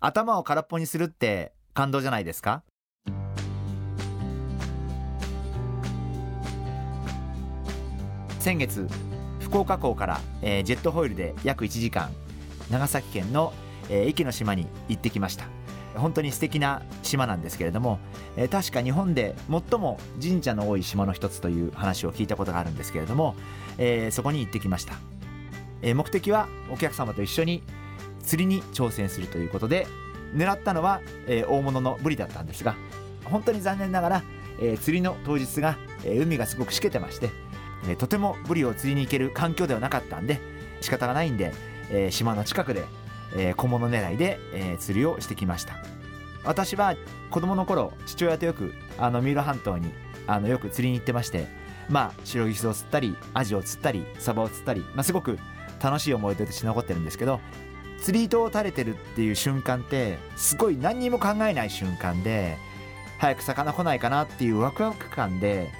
頭を空っぽにするって感動じゃないですか？先月福岡港から、えー、ジェットホイールで約1時間長崎県の、えー、壱岐の島に行ってきました。本当に素敵な島なんですけれども、えー、確か日本で最も神社の多い島の一つという話を聞いたことがあるんですけれども、えー、そこに行ってきました、えー、目的はお客様と一緒に釣りに挑戦するということで狙ったのは、えー、大物のブリだったんですが本当に残念ながら、えー、釣りの当日が、えー、海がすごくしけてまして、えー、とてもブリを釣りに行ける環境ではなかったんで仕方がないんで、えー、島の近くで、えー、小物狙いで、えー、釣りをしてきました。私は子供の頃父親とよくあの三浦半島にあのよく釣りに行ってましてまあ白ギスを釣ったりアジを釣ったりサバを釣ったり、まあ、すごく楽しい思い出として残ってるんですけど釣り糸を垂れてるっていう瞬間ってすごい何にも考えない瞬間で早く魚来ないかなっていうワクワク感で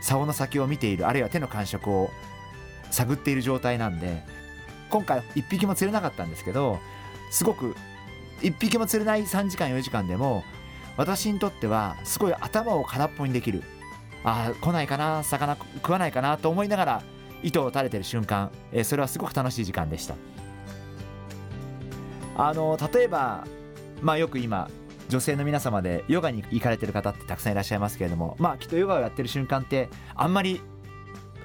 竿の先を見ているあるいは手の感触を探っている状態なんで今回1匹も釣れなかったんですけどすごく1匹も釣れない3時間4時間でも私にとってはすごい頭を空っぽにできるああ来ないかな魚食わないかなと思いながら糸を垂れてる瞬間、えー、それはすごく楽しい時間でした。あの例えば、まあ、よく今女性の皆様でヨガに行かれてる方ってたくさんいらっしゃいますけれどもまあきっとヨガをやってる瞬間ってあんまり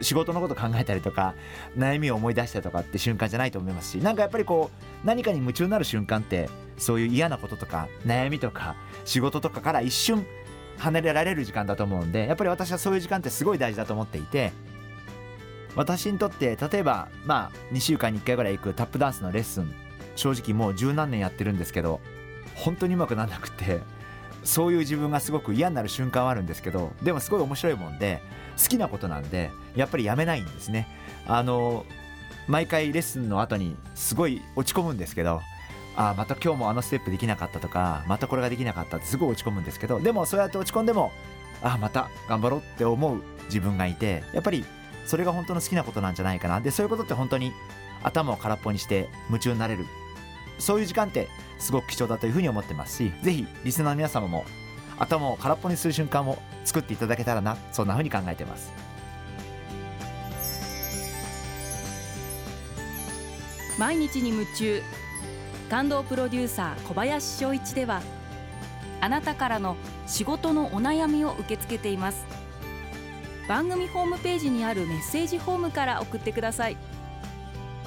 仕事のこと考えたりとか悩みを思い出したりとかって瞬間じゃないと思いますしなんかやっぱりこう何かに夢中になる瞬間ってそういう嫌なこととか悩みとか仕事とかから一瞬離れられる時間だと思うんでやっぱり私はそういう時間ってすごい大事だと思っていて私にとって例えばまあ2週間に1回ぐらい行くタップダンスのレッスン正直もう十何年やってるんですけど本当にうまくなんなくてそういう自分がすごく嫌になる瞬間はあるんですけどでもすごい面白いもんで好きなことなんでやっぱりやめないんですね。あの毎回レッスンの後にすごい落ち込むんですけどあまた今日もあのステップできなかったとかまたこれができなかったってすごい落ち込むんですけどでもそうやって落ち込んでもあまた頑張ろうって思う自分がいてやっぱりそれが本当の好きなことなんじゃないかな。でそういうことって本当に頭を空っぽにして夢中になれるそういう時間ってすごく貴重だというふうに思ってますしぜひリスナーの皆様も頭を空っぽにする瞬間を作っていただけたらなそんなふうに考えてます。毎日に夢中感動プロデューサー小林翔一ではあなたからの仕事のお悩みを受け付けています。番組ホームページにあるメッセージフォームから送ってください。